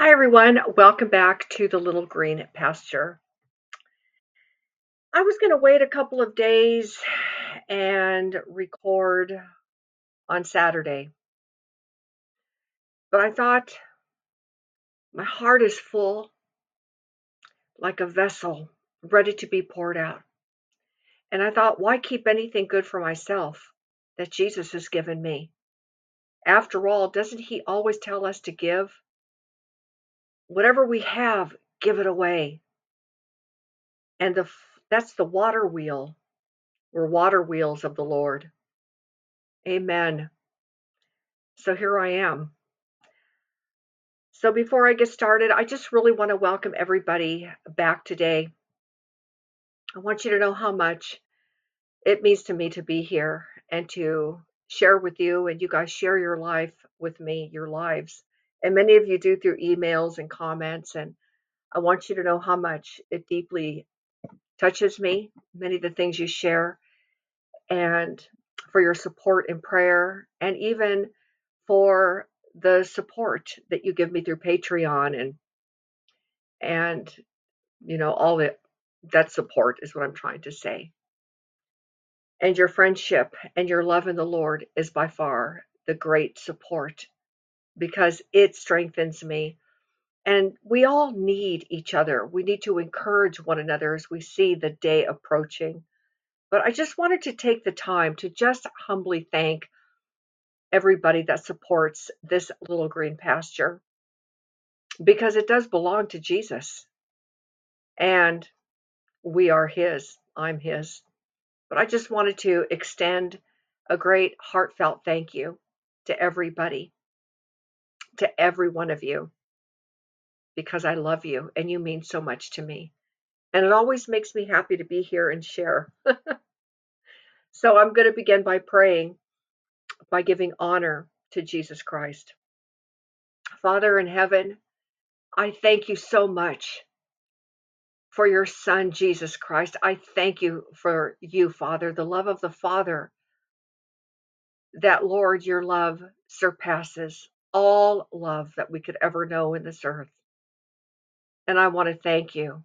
Hi, everyone. Welcome back to the Little Green Pasture. I was going to wait a couple of days and record on Saturday, but I thought my heart is full like a vessel ready to be poured out. And I thought, why keep anything good for myself that Jesus has given me? After all, doesn't He always tell us to give? Whatever we have, give it away. And the that's the water wheel. We're water wheels of the Lord. Amen. So here I am. So before I get started, I just really want to welcome everybody back today. I want you to know how much it means to me to be here and to share with you, and you guys share your life with me, your lives. And many of you do through emails and comments. And I want you to know how much it deeply touches me, many of the things you share, and for your support in prayer, and even for the support that you give me through Patreon and and you know all that that support is what I'm trying to say. And your friendship and your love in the Lord is by far the great support because it strengthens me and we all need each other. We need to encourage one another as we see the day approaching. But I just wanted to take the time to just humbly thank everybody that supports this little green pasture because it does belong to Jesus and we are His. I'm His. But I just wanted to extend a great heartfelt thank you to everybody, to every one of you because I love you and you mean so much to me. And it always makes me happy to be here and share. so I'm going to begin by praying, by giving honor to Jesus Christ. Father in heaven, I thank you so much for your Son, Jesus Christ. I thank you for you, Father, the love of the Father, that, Lord, your love surpasses all love that we could ever know in this earth. And I want to thank you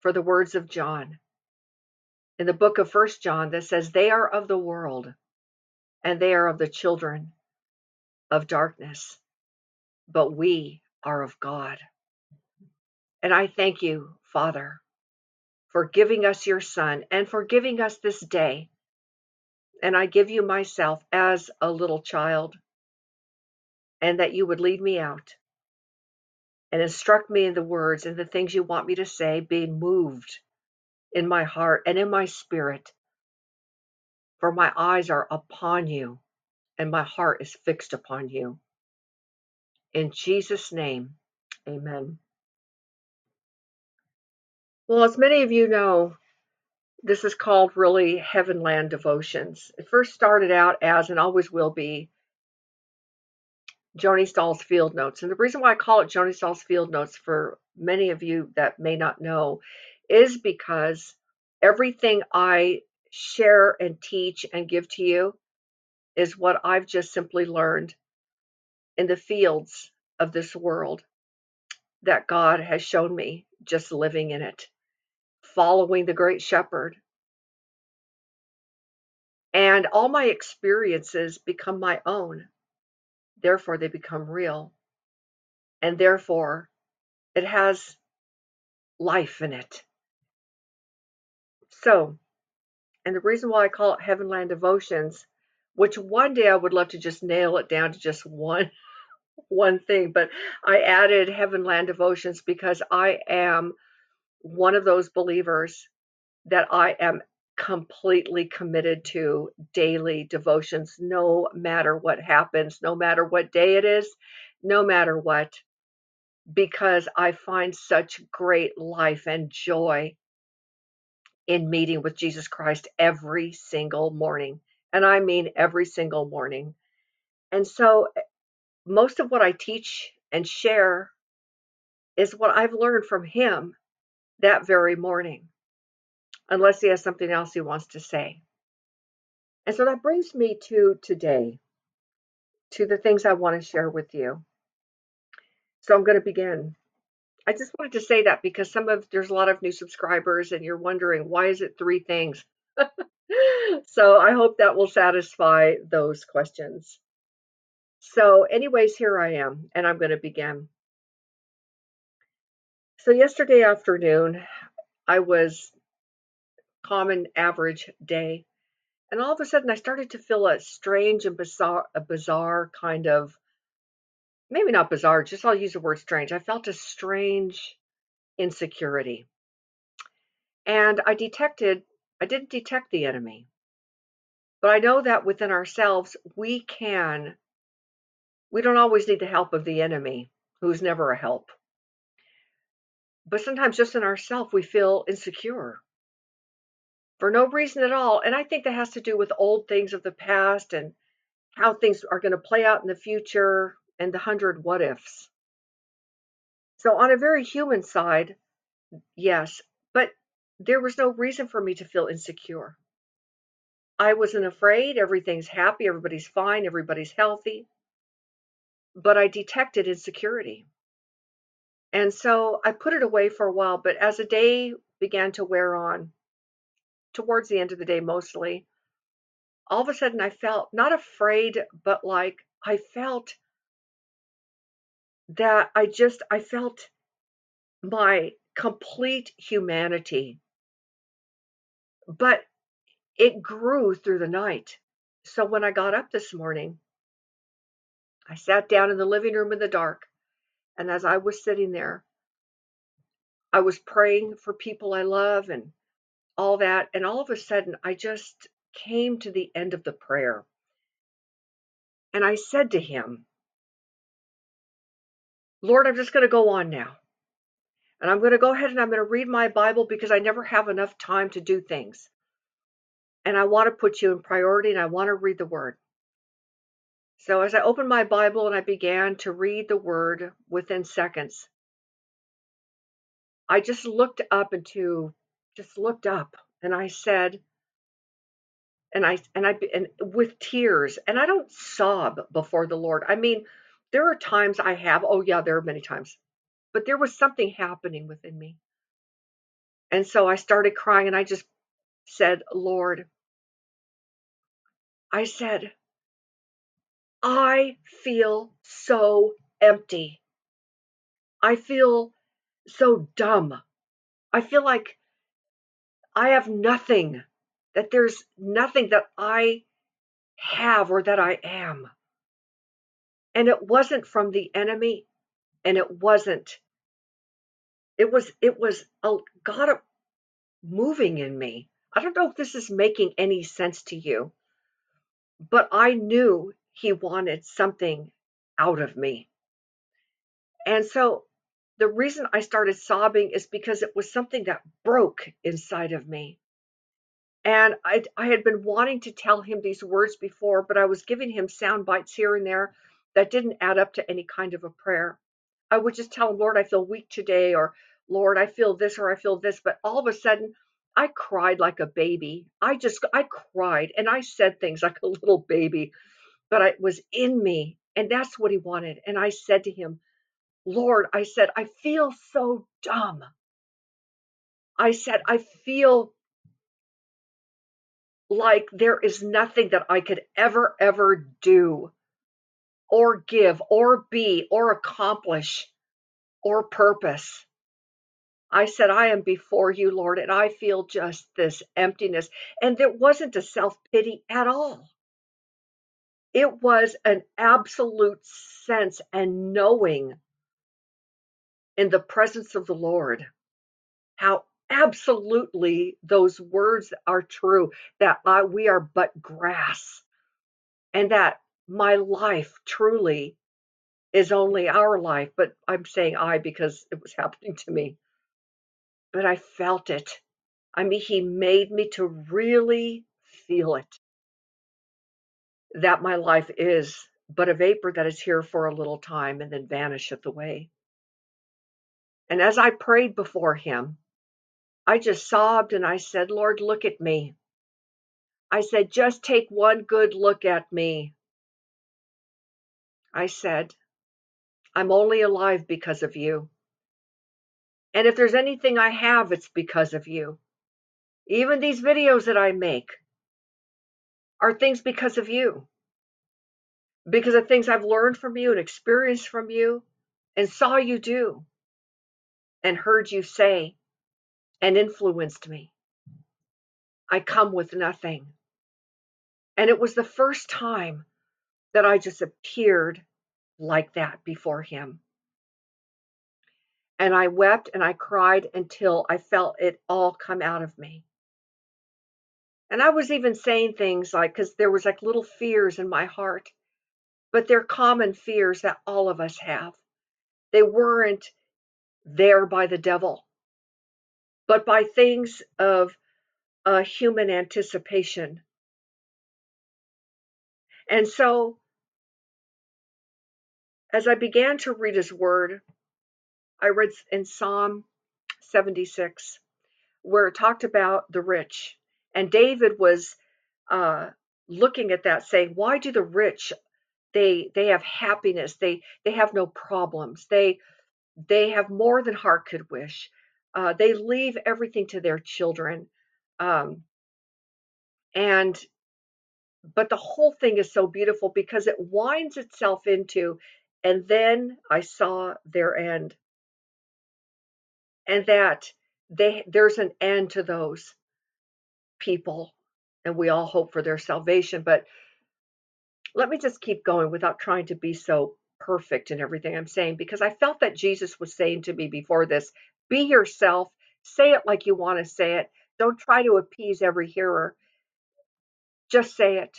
for the words of John in the book of First John that says, They are of the world and they are of the children of darkness, but we are of God. And I thank you, Father, for giving us your Son and for giving us this day. And I give you myself as a little child, and that you would lead me out and instruct me in the words and the things you want me to say, being moved in my heart and in my spirit. For my eyes are upon you, and my heart is fixed upon you. In Jesus' name, amen. Well, as many of you know, this is called really Heavenland Devotions. It first started out as, and always will be, Joanie Stahl's Field Notes. And the reason why I call it Joanie Stahl's Field Notes for many of you that may not know is because everything I share and teach and give to you is what I've just simply learned in the fields of this world that God has shown me just living in it, following the great shepherd. And all my experiences become my own Therefore, they become real. And therefore, it has life in it. So, and the reason why I call it Heavenland Devotions, which one day I would love to just nail it down to just one one thing, but I added Heavenland Devotions because I am one of those believers that I am completely committed to daily devotions, no matter what happens, no matter what day it is, no matter what, because I find such great life and joy in meeting with Jesus Christ every single morning. And I mean every single morning. And so eh, most of what I teach and share is what I've learned from Him that very morning unless he has something else he wants to say. And so that brings me to today, to the things I want to share with you. So I'm going to begin. I just wanted to say that because some of there's a lot of new subscribers and you're wondering why is it three things? so I hope that will satisfy those questions. So anyways, here I am and I'm going to begin. So yesterday afternoon, I was common average day and all of a sudden I started to feel a strange and bizarre a bizarre kind of maybe not bizarre, just I'll use the word strange. I felt a strange insecurity. And I detected, I didn't detect the enemy, but I know that within ourselves, we can, we don't always need the help of the enemy, who's never a help. But sometimes just in ourselves, we feel insecure for no reason at all. And I think that has to do with old things of the past and how things are going to play out in the future and the hundred what ifs. So, on a very human side, yes, but there was no reason for me to feel insecure. I wasn't afraid. Everything's happy. Everybody's fine. Everybody's healthy. But I detected insecurity. And so I put it away for a while. But as the day began to wear on, towards the end of the day mostly, all of a sudden I felt not afraid, but like I felt that I just I felt my complete humanity. But it grew through the night. So when I got up this morning, I sat down in the living room in the dark. And as I was sitting there, I was praying for people I love and all that. And all of a sudden, I just came to the end of the prayer. And I said to him, Lord, I'm just going to go on now. And I'm going to go ahead and I'm going to read my Bible because I never have enough time to do things. And I want to put you in priority and I want to read the word. So as I opened my Bible and I began to read the word within seconds, I just looked up into, just looked up and I said, and I, and I, and with tears, and I don't sob before the Lord. I mean, there are times I have, oh yeah, there are many times, but there was something happening within me. And so I started crying and I just said, Lord, I said, I feel so empty. I feel so dumb. I feel like I have nothing, that there's nothing that I have or that I am. And it wasn't from the enemy, and it wasn't. It was it was a God moving in me. I don't know if this is making any sense to you, but I knew he wanted something out of me. And so the reason I started sobbing is because it was something that broke inside of me. And I, I had been wanting to tell him these words before, but I was giving him sound bites here and there that didn't add up to any kind of a prayer. I would just tell him, Lord, I feel weak today, or Lord, I feel this, or I feel this. But all of a sudden, I cried like a baby. I just, I cried and I said things like a little baby, but it was in me. And that's what he wanted. And I said to him, Lord, I said, I feel so dumb. I said, I feel like there is nothing that I could ever, ever do or give or be or accomplish or purpose. I said, I am before you, Lord, and I feel just this emptiness. And it wasn't a self pity at all. It was an absolute sense and knowing in the presence of the Lord how absolutely those words are true that I, we are but grass and that my life truly is only our life. But I'm saying I because it was happening to me but I felt it. I mean, he made me to really feel it that my life is but a vapor that is here for a little time and then vanisheth away. And as I prayed before him, I just sobbed and I said, Lord, look at me. I said, just take one good look at me. I said, I'm only alive because of you. And if there's anything I have, it's because of you. Even these videos that I make are things because of you, because of things I've learned from you and experienced from you and saw you do and heard you say and influenced me. I come with nothing. And it was the first time that I just appeared like that before him. And I wept and I cried until I felt it all come out of me. And I was even saying things like, because there was like little fears in my heart, but they're common fears that all of us have. They weren't there by the devil, but by things of a human anticipation. And so, as I began to read his word, I read in Psalm 76, where it talked about the rich. And David was uh, looking at that, saying, Why do the rich? They they have happiness. They they have no problems. They they have more than heart could wish. Uh, they leave everything to their children. Um, and but the whole thing is so beautiful because it winds itself into, and then I saw their end. And that they there's an end to those people, and we all hope for their salvation. But let me just keep going without trying to be so perfect in everything I'm saying, because I felt that Jesus was saying to me before this be yourself, say it like you want to say it. Don't try to appease every hearer. Just say it.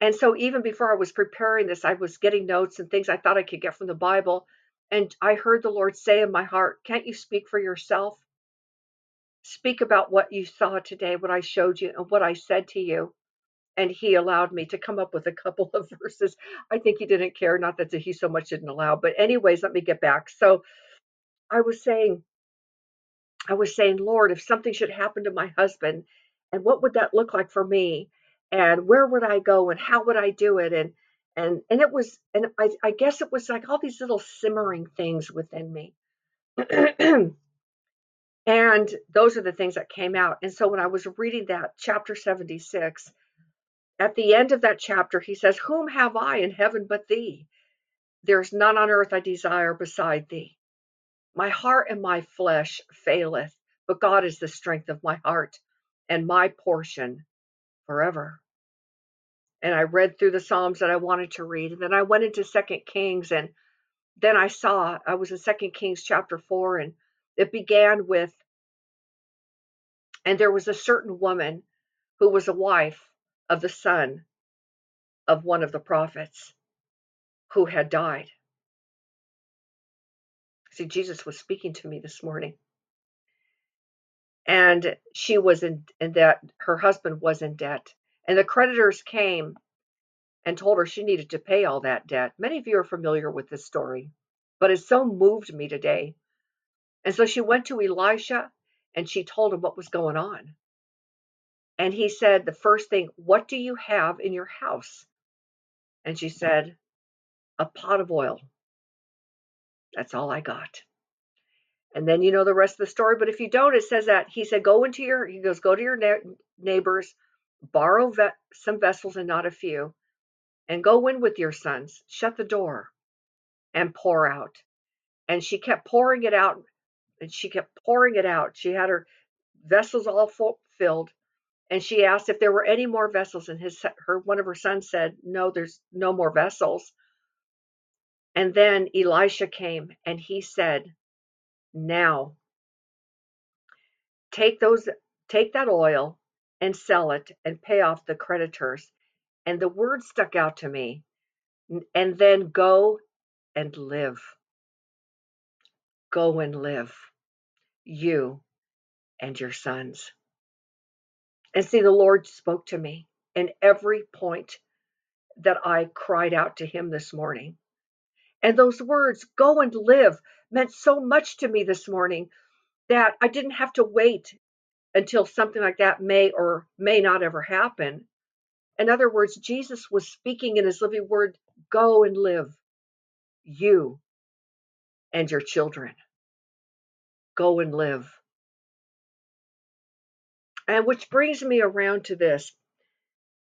And so, even before I was preparing this, I was getting notes and things I thought I could get from the Bible. And I heard the Lord say in my heart, Can't you speak for yourself? Speak about what you saw today, what I showed you, and what I said to you. And he allowed me to come up with a couple of verses. I think he didn't care, not that he so much didn't allow. But, anyways, let me get back. So, I was saying, I was saying, Lord, if something should happen to my husband, and what would that look like for me? And where would I go and how would I do it? And and and it was and I, I guess it was like all these little simmering things within me. And those are the things that came out. And so when I was reading that chapter 76, at the end of that chapter, he says, Whom have I in heaven but thee? There's none on earth I desire beside thee. My heart and my flesh faileth, but God is the strength of my heart and my portion forever. And I read through the Psalms that I wanted to read. And then I went into Second Kings and then I saw I was in Second Kings chapter four and it began with, and there was a certain woman who was a wife of the son of one of the prophets who had died. See, Jesus was speaking to me this morning. And she was in, in that her husband was in debt. And the creditors came and told her she needed to pay all that debt. Many of you are familiar with this story, but it so moved me today and so she went to Elisha and she told him what was going on. And he said, The first thing, what do you have in your house? And she said, A pot of oil. That's all I got. And then you know the rest of the story. But if you don't, it says that he said, Go into your, he goes, Go to your neighbors, borrow ve- some vessels and not a few, and go in with your sons, shut the door, and pour out. And she kept pouring it out and she kept pouring it out. She had her vessels all full, filled, and she asked if there were any more vessels. And his her one of her sons said, "No, there's no more vessels." And then Elisha came and he said, "Now take those take that oil and sell it and pay off the creditors." And the word stuck out to me. And then go and live. Go and live you and your sons. And see, the Lord spoke to me in every point that I cried out to Him this morning. And those words, go and live, meant so much to me this morning that I didn't have to wait until something like that may or may not ever happen. In other words, Jesus was speaking in His living word, go and live. you and your children. Go and live. And which brings me around to this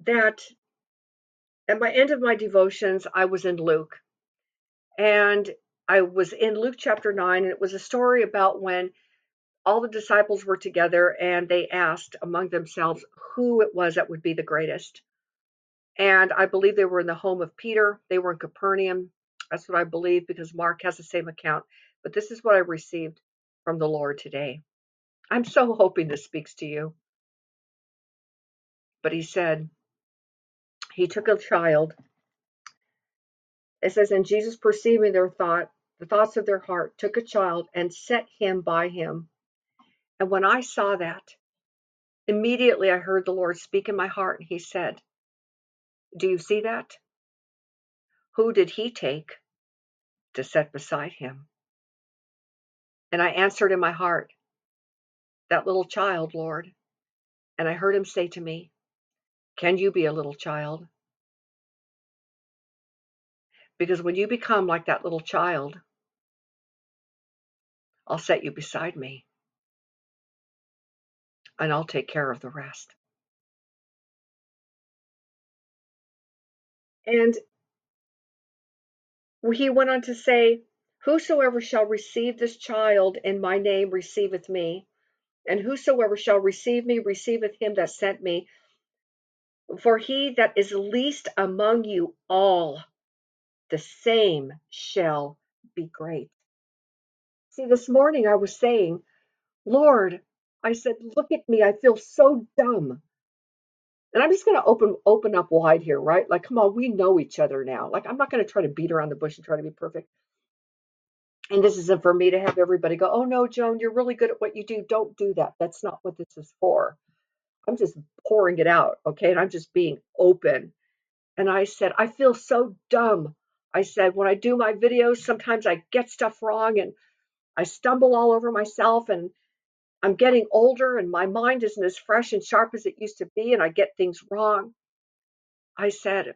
that at my end of my devotions, I was in Luke. And I was in Luke chapter 9, and it was a story about when all the disciples were together and they asked among themselves who it was that would be the greatest. And I believe they were in the home of Peter, they were in Capernaum. That's what I believe because Mark has the same account. But this is what I received from the Lord today. I'm so hoping this speaks to you. But he said, He took a child. It says, And Jesus, perceiving their thought, the thoughts of their heart, took a child and set him by him. And when I saw that, immediately I heard the Lord speak in my heart, and he said, Do you see that? Who did he take to set beside him? And I answered in my heart, That little child, Lord. And I heard him say to me, Can you be a little child? Because when you become like that little child, I'll set you beside me and I'll take care of the rest. And he went on to say, Whosoever shall receive this child in my name receiveth me, and whosoever shall receive me receiveth him that sent me. For he that is least among you all, the same shall be great. See, this morning I was saying, Lord, I said, look at me, I feel so dumb. And I'm just going to open open up wide here, right? Like, come on, we know each other now. Like, I'm not going to try to beat around the bush and try to be perfect. And this isn't for me to have everybody go, oh no, Joan, you're really good at what you do. Don't do that. That's not what this is for. I'm just pouring it out, okay? And I'm just being open. And I said, I feel so dumb. I said, when I do my videos, sometimes I get stuff wrong and I stumble all over myself and I'm getting older and my mind isn't as fresh and sharp as it used to be and I get things wrong. I said,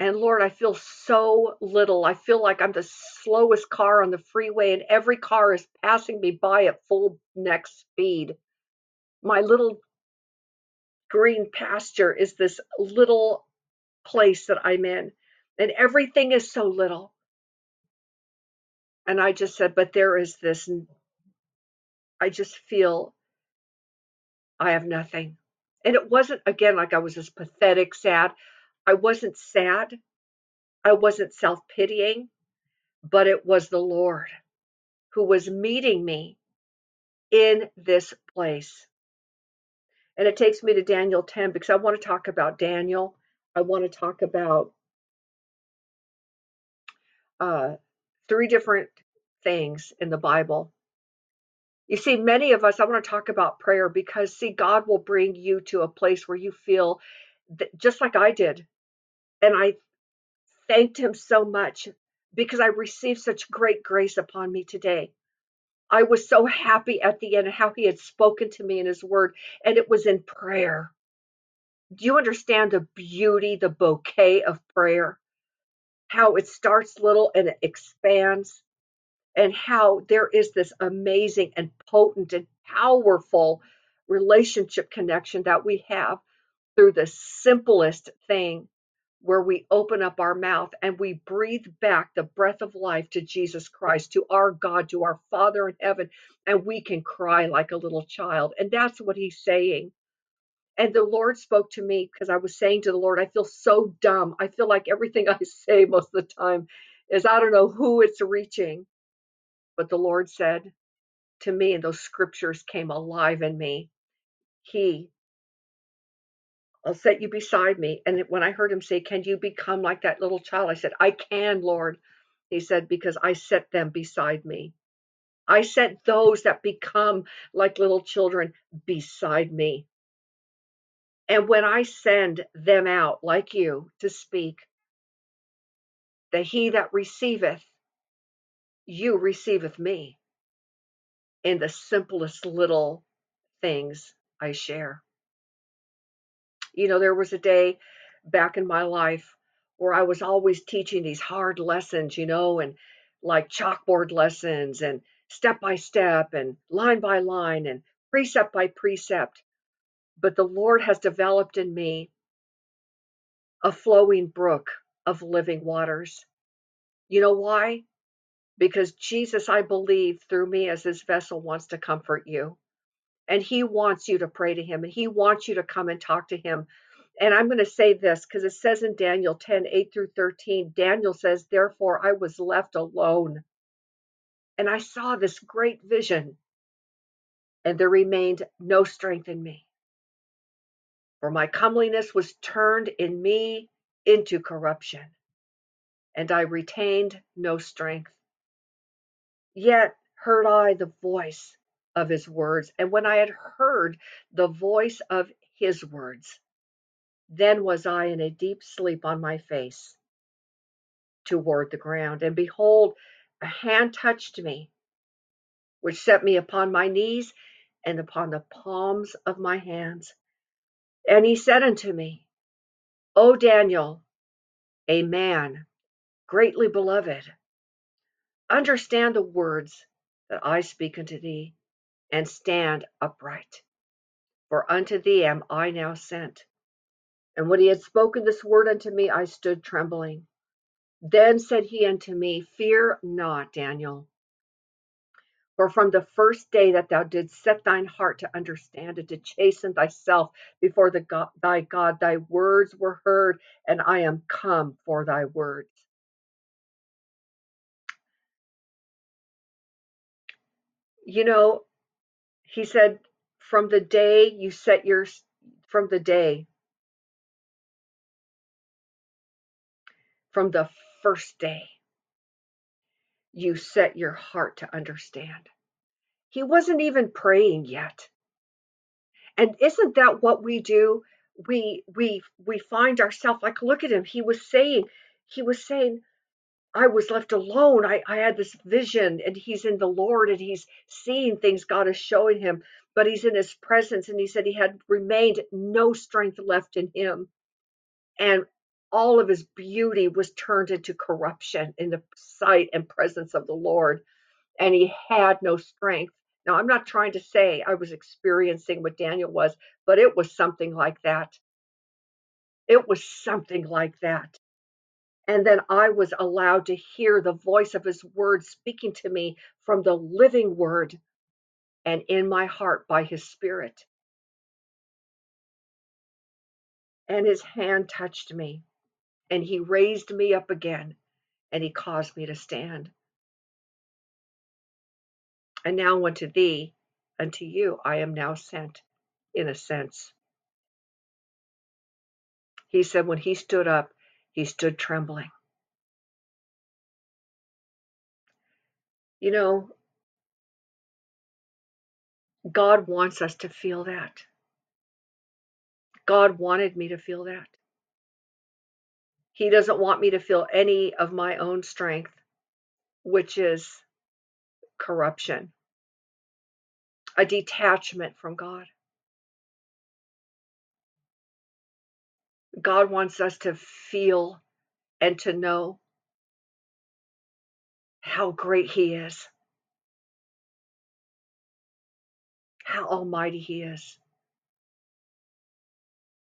and Lord, I feel so little. I feel like I'm the slowest car on the freeway and every car is passing me by at full neck speed. My little green pasture is this little place that I'm in, and everything is so little. And I just said, but there is this, I just feel I have nothing. And it wasn't, again, like I was this pathetic, sad. I wasn't sad. I wasn't self pitying, but it was the Lord who was meeting me in this place. And it takes me to Daniel 10 because I want to talk about Daniel. I want to talk about uh, three different things in the Bible. You see, many of us, I want to talk about prayer because, see, God will bring you to a place where you feel that, just like I did. And I thanked Him so much because I received such great grace upon me today. I was so happy at the end how he had spoken to me in his word, and it was in prayer. Do you understand the beauty, the bouquet of prayer? How it starts little and it expands, and how there is this amazing and potent and powerful relationship connection that we have through the simplest thing where we open up our mouth and we breathe back the breath of life to Jesus Christ, to our God, to our Father in heaven, and we can cry like a little child. And that's what he's saying. And the Lord spoke to me because I was saying to the Lord, I feel so dumb. I feel like everything I say most of the time is I don't know who it's reaching. But the Lord said to me, and those scriptures came alive in me. He I'll set you beside me. And when I heard him say, Can you become like that little child? I said, I can, Lord. He said, Because I set them beside me. I set those that become like little children beside me. And when I send them out like you to speak, that he that receiveth you receiveth me in the simplest little things I share. You know, there was a day back in my life where I was always teaching these hard lessons, you know, and like chalkboard lessons and step by step and line by line and precept by precept. But the Lord has developed in me a flowing brook of living waters. You know why? Because Jesus, I believe, through me as his vessel, wants to comfort you. And he wants you to pray to him and he wants you to come and talk to him. And I'm going to say this because it says in Daniel 10 8 through 13, Daniel says, Therefore I was left alone. And I saw this great vision, and there remained no strength in me. For my comeliness was turned in me into corruption, and I retained no strength. Yet heard I the voice of his words, and when I had heard the voice of his words, then was I in a deep sleep on my face toward the ground, and behold, a hand touched me, which set me upon my knees and upon the palms of my hands. And he said unto me, O Daniel, a man greatly beloved, understand the words that I speak unto thee, and stand upright. For unto thee am I now sent. And when he had spoken this word unto me, I stood trembling. Then said he unto me, Fear not, Daniel. For from the first day that thou didst set thine heart to understand and to chasten thyself before God, thy God, thy words were heard, and I am come for thy words. You know, he said, from the day you set your, from the day, from the first day, you set your heart to understand. He wasn't even praying yet. And isn't that what we do? We we we find ourselves like look at him. He was saying, he was saying, I was left alone. I, I had this vision, and he's in the Lord and he's seeing things God is showing him, but he's in his presence. And he said he had remained no strength left in him. And all of his beauty was turned into corruption in the sight and presence of the Lord. And he had no strength. Now, I'm not trying to say I was experiencing what Daniel was, but it was something like that. It was something like that. And then I was allowed to hear the voice of his word speaking to me from the living word and in my heart by his spirit. And his hand touched me, and he raised me up again, and he caused me to stand. And now unto thee, unto you, I am now sent, in a sense. He said, when he stood up, he stood trembling. You know, God wants us to feel that. God wanted me to feel that. He doesn't want me to feel any of my own strength, which is corruption, a detachment from God. God wants us to feel and to know how great He is, how almighty He is.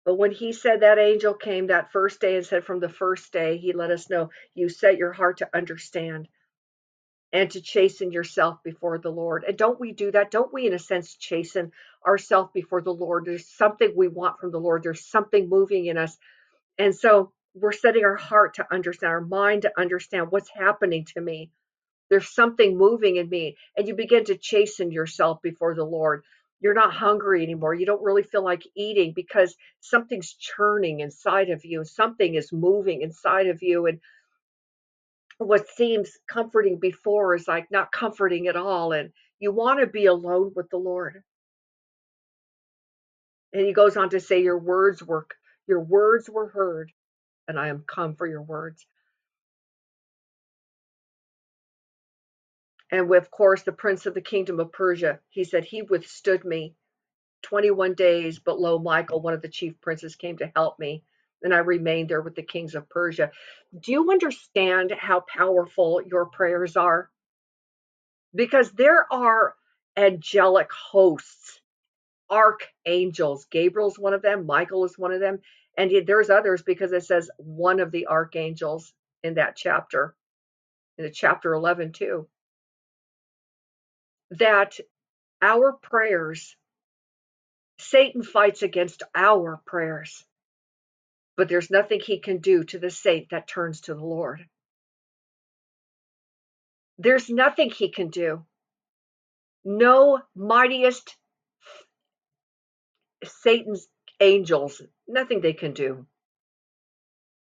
But when He said that angel came that first day and said, from the first day, He let us know, you set your heart to understand and to chasten yourself before the Lord. And don't we do that? Don't we, in a sense, chasten ourselves before the Lord? There's something we want from the Lord, there's something moving in us. And so we're setting our heart to understand, our mind to understand what's happening to me. There's something moving in me. And you begin to chasten yourself before the Lord. You're not hungry anymore. You don't really feel like eating because something's churning inside of you. Something is moving inside of you. And what seems comforting before is like not comforting at all. And you want to be alone with the Lord. And he goes on to say, Your words work your words were heard, and I am come for your words. And with, of course, the prince of the kingdom of Persia, he said, He withstood me 21 days, but lo, Michael, one of the chief princes, came to help me. And I remained there with the kings of Persia. Do you understand how powerful your prayers are? Because there are angelic hosts, archangels. Gabriel's one of them, Michael is one of them, and there's others because it says one of the archangels in that chapter, in the chapter 11 too. That our prayers, Satan fights against our prayers but there's nothing he can do to the saint that turns to the Lord. There's nothing he can do. No mightiest Satan's angels, nothing they can do.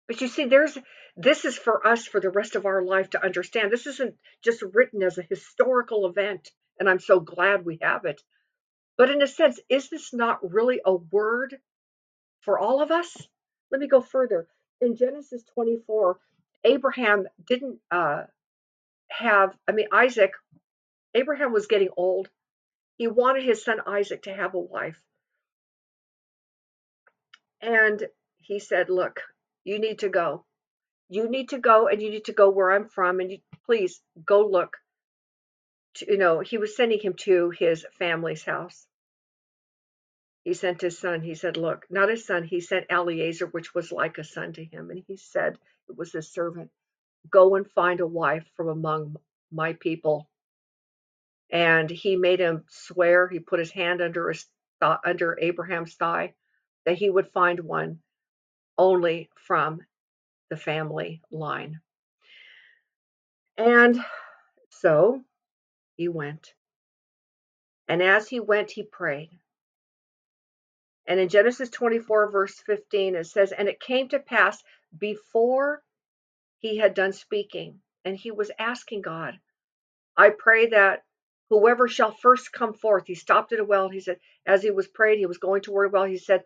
But you see, there's this is for us for the rest of our life to understand. This isn't just written as a historical event, and I'm so glad we have it. But in a sense, is this not really a word for all of us? Let me go further. In Genesis 24, Abraham didn't uh, have, I mean, Isaac, Abraham was getting old. He wanted his son Isaac to have a wife. And he said, Look, you need to go. You need to go and you need to go where I'm from. And you, please go look. To, you know, he was sending him to his family's house he sent his son. He said, Look, not his son, he sent Eliezer, which was like a son to him. And he said, It was his servant, Go and find a wife from among my people. And he made him swear, he put his hand under, his, under Abraham's thigh, that he would find one only from the family line. And so he went. And as he went, he prayed. And in Genesis 24, verse 15, it says, And it came to pass before he had done speaking, and he was asking God, I pray that whoever shall first come forth, he stopped at a well. He said, as he was praying, he was going toward a well, he said,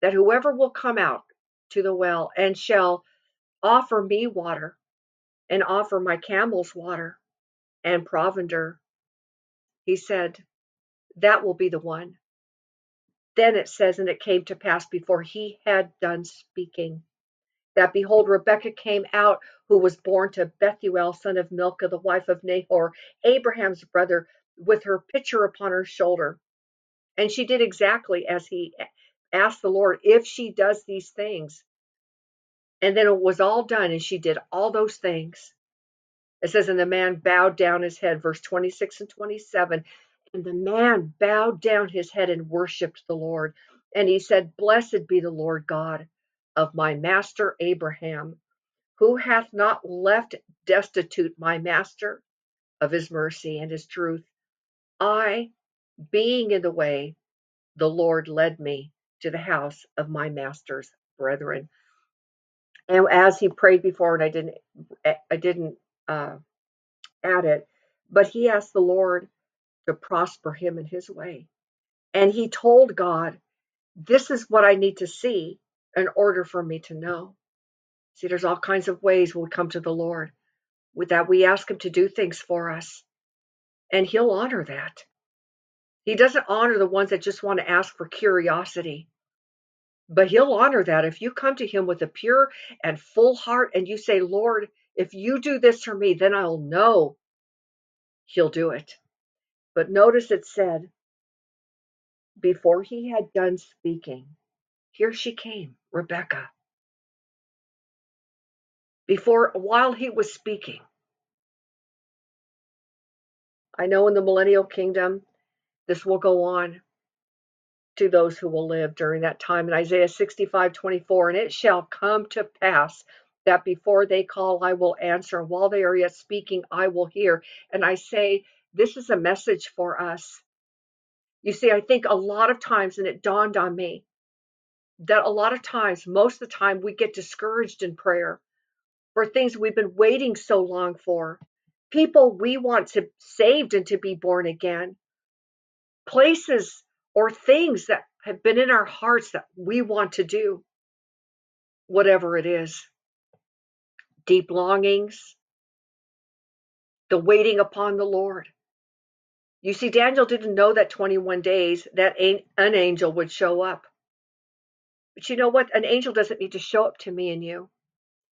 that whoever will come out to the well and shall offer me water and offer my camels water and provender, he said, that will be the one. Then it says, And it came to pass before he had done speaking, that behold, Rebekah came out, who was born to Bethuel, son of Milcah, the wife of Nahor, Abraham's brother, with her pitcher upon her shoulder. And she did exactly as he asked the Lord if she does these things. And then it was all done, and she did all those things. It says, And the man bowed down his head, verse 26 and 27. And the man bowed down his head and worshiped the Lord. And he said, Blessed be the Lord God of my master Abraham, who hath not left destitute my master of his mercy and his truth. I, being in the way, the Lord led me to the house of my master's brethren. And as he prayed before, and I didn't, I didn't uh, add it, but he asked the Lord to prosper him in his way. And he told God, This is what I need to see in order for me to know. See, there's all kinds of ways we'll come to the Lord with that we ask him to do things for us, and he'll honor that. He doesn't honor the ones that just want to ask for curiosity. But he'll honor that if you come to him with a pure and full heart and you say, Lord, if you do this for me, then I'll know he'll do it. But notice it said, before he had done speaking, here she came, Rebecca. Before, while he was speaking, I know in the millennial kingdom, this will go on to those who will live during that time. In Isaiah 65 24, and it shall come to pass that before they call, I will answer, while they are yet speaking, I will hear. And I say, this is a message for us. You see, I think a lot of times, and it dawned on me that a lot of times, most of the time, we get discouraged in prayer for things we've been waiting so long for, people we want to saved and to be born again, places or things that have been in our hearts that we want to do, whatever it is, deep longings, the waiting upon the Lord. You see, Daniel didn't know that 21 days that an angel would show up. But you know what? An angel doesn't need to show up to me and you.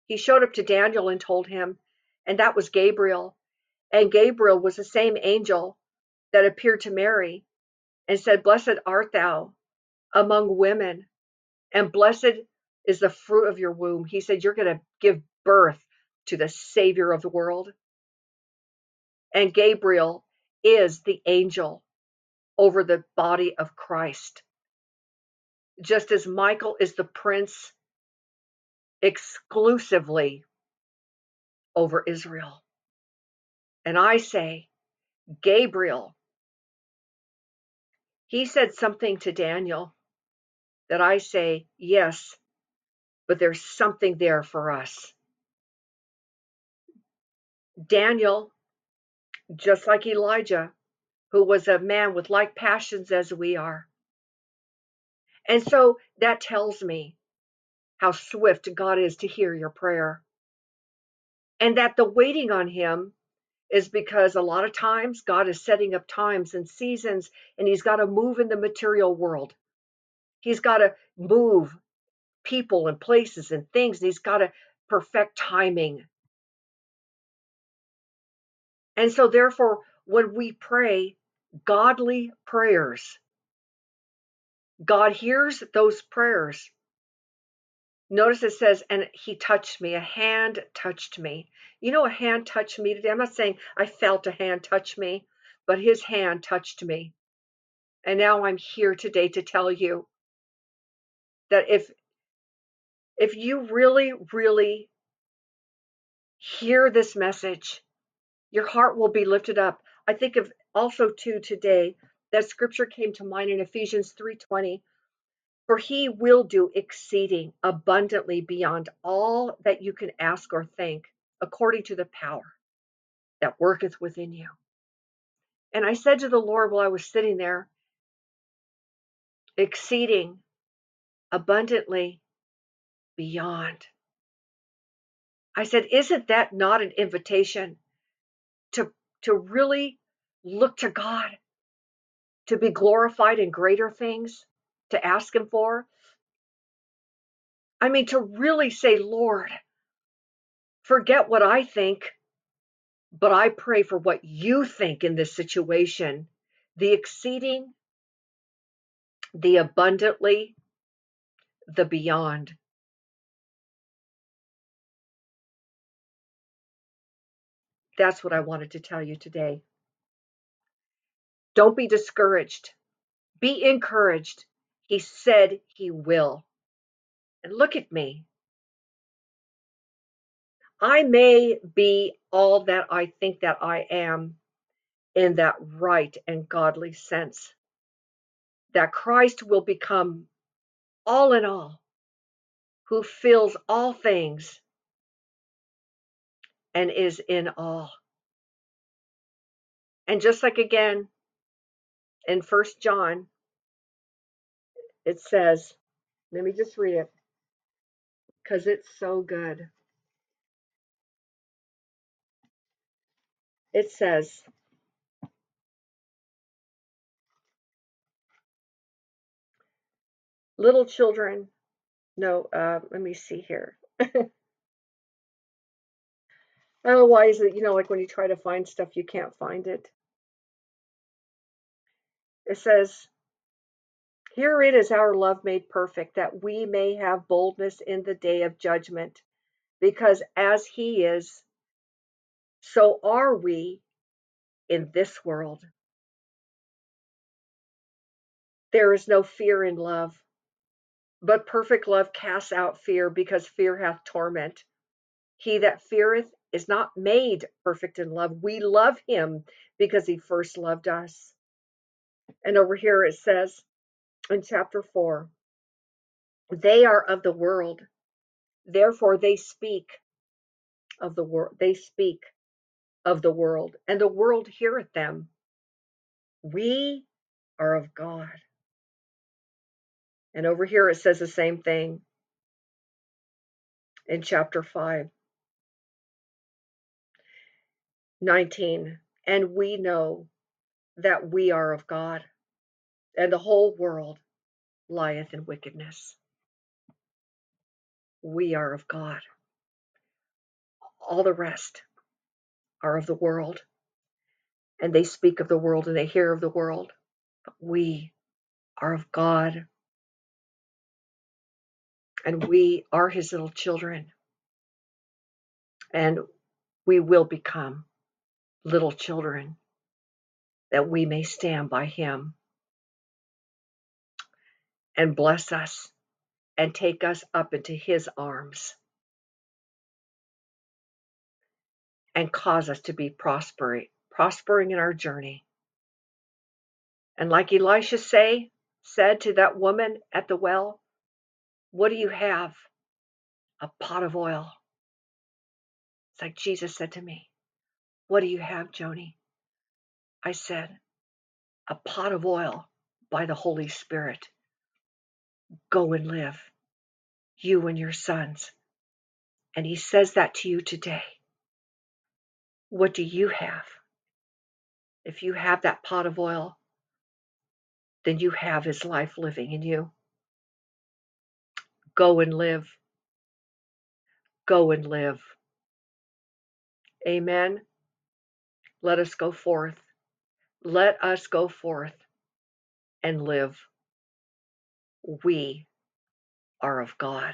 He showed up to Daniel and told him, and that was Gabriel. And Gabriel was the same angel that appeared to Mary and said, Blessed art thou among women, and blessed is the fruit of your womb. He said, You're going to give birth to the Savior of the world. And Gabriel is the angel over the body of Christ. Just as Michael is the prince exclusively over Israel. And I say, Gabriel, he said something to Daniel that I say, yes, but there's something there for us. Daniel, just like Elijah, who was a man with like passions as we are. And so that tells me how swift God is to hear your prayer. And that the waiting on Him is because a lot of times God is setting up times and seasons, and He's got to move in the material world. He's got to move people and places and things, and He's got to perfect timing. And so, therefore, when we pray godly prayers, God hears those prayers. Notice it says, and he touched me, a hand touched me. You know, a hand touched me today. I'm not saying I felt a hand touch me, but his hand touched me. And now I'm here today to tell you that if if you really, really hear this message, your heart will be lifted up. I think of also too today that scripture came to mind in Ephesians 3:20 for he will do exceeding abundantly beyond all that you can ask or think according to the power that worketh within you. And I said to the Lord while I was sitting there, exceeding abundantly beyond. I said, isn't that not an invitation to, to really look to God, to be glorified in greater things, to ask Him for? I mean, to really say, Lord, forget what I think, but I pray for what you think in this situation the exceeding, the abundantly, the beyond. That's what I wanted to tell you today. Don't be discouraged. Be encouraged. He said he will. And look at me. I may be all that I think that I am in that right and godly sense. That Christ will become all in all, who fills all things and is in all. And just like again in First John, it says, let me just read it because it's so good. It says, little children, no, uh, let me see here. Otherwise, you know, like when you try to find stuff, you can't find it. It says, Here it is our love made perfect, that we may have boldness in the day of judgment, because as He is, so are we in this world. There is no fear in love, but perfect love casts out fear, because fear hath torment. He that feareth is not made perfect in love. We love him because he first loved us. And over here it says in chapter 4 they are of the world, therefore they speak of the world. They speak of the world, and the world heareth them. We are of God. And over here it says the same thing in chapter 5. 19 And we know that we are of God, and the whole world lieth in wickedness. we are of God. All the rest are of the world, and they speak of the world and they hear of the world. But we are of God, and we are His little children, and we will become little children that we may stand by Him and bless us and take us up into His arms and cause us to be prospering, prospering in our journey. And like Elisha say, said to that woman at the well, what do you have? A pot of oil. It's like Jesus said to me, what do you have, Joanie? I said, a pot of oil by the Holy Spirit. Go and live, you and your sons. And he says that to you today. What do you have? If you have that pot of oil, then you have his life living in you. Go and live. Go and live. Amen. Let us go forth. Let us go forth and live. We are of God.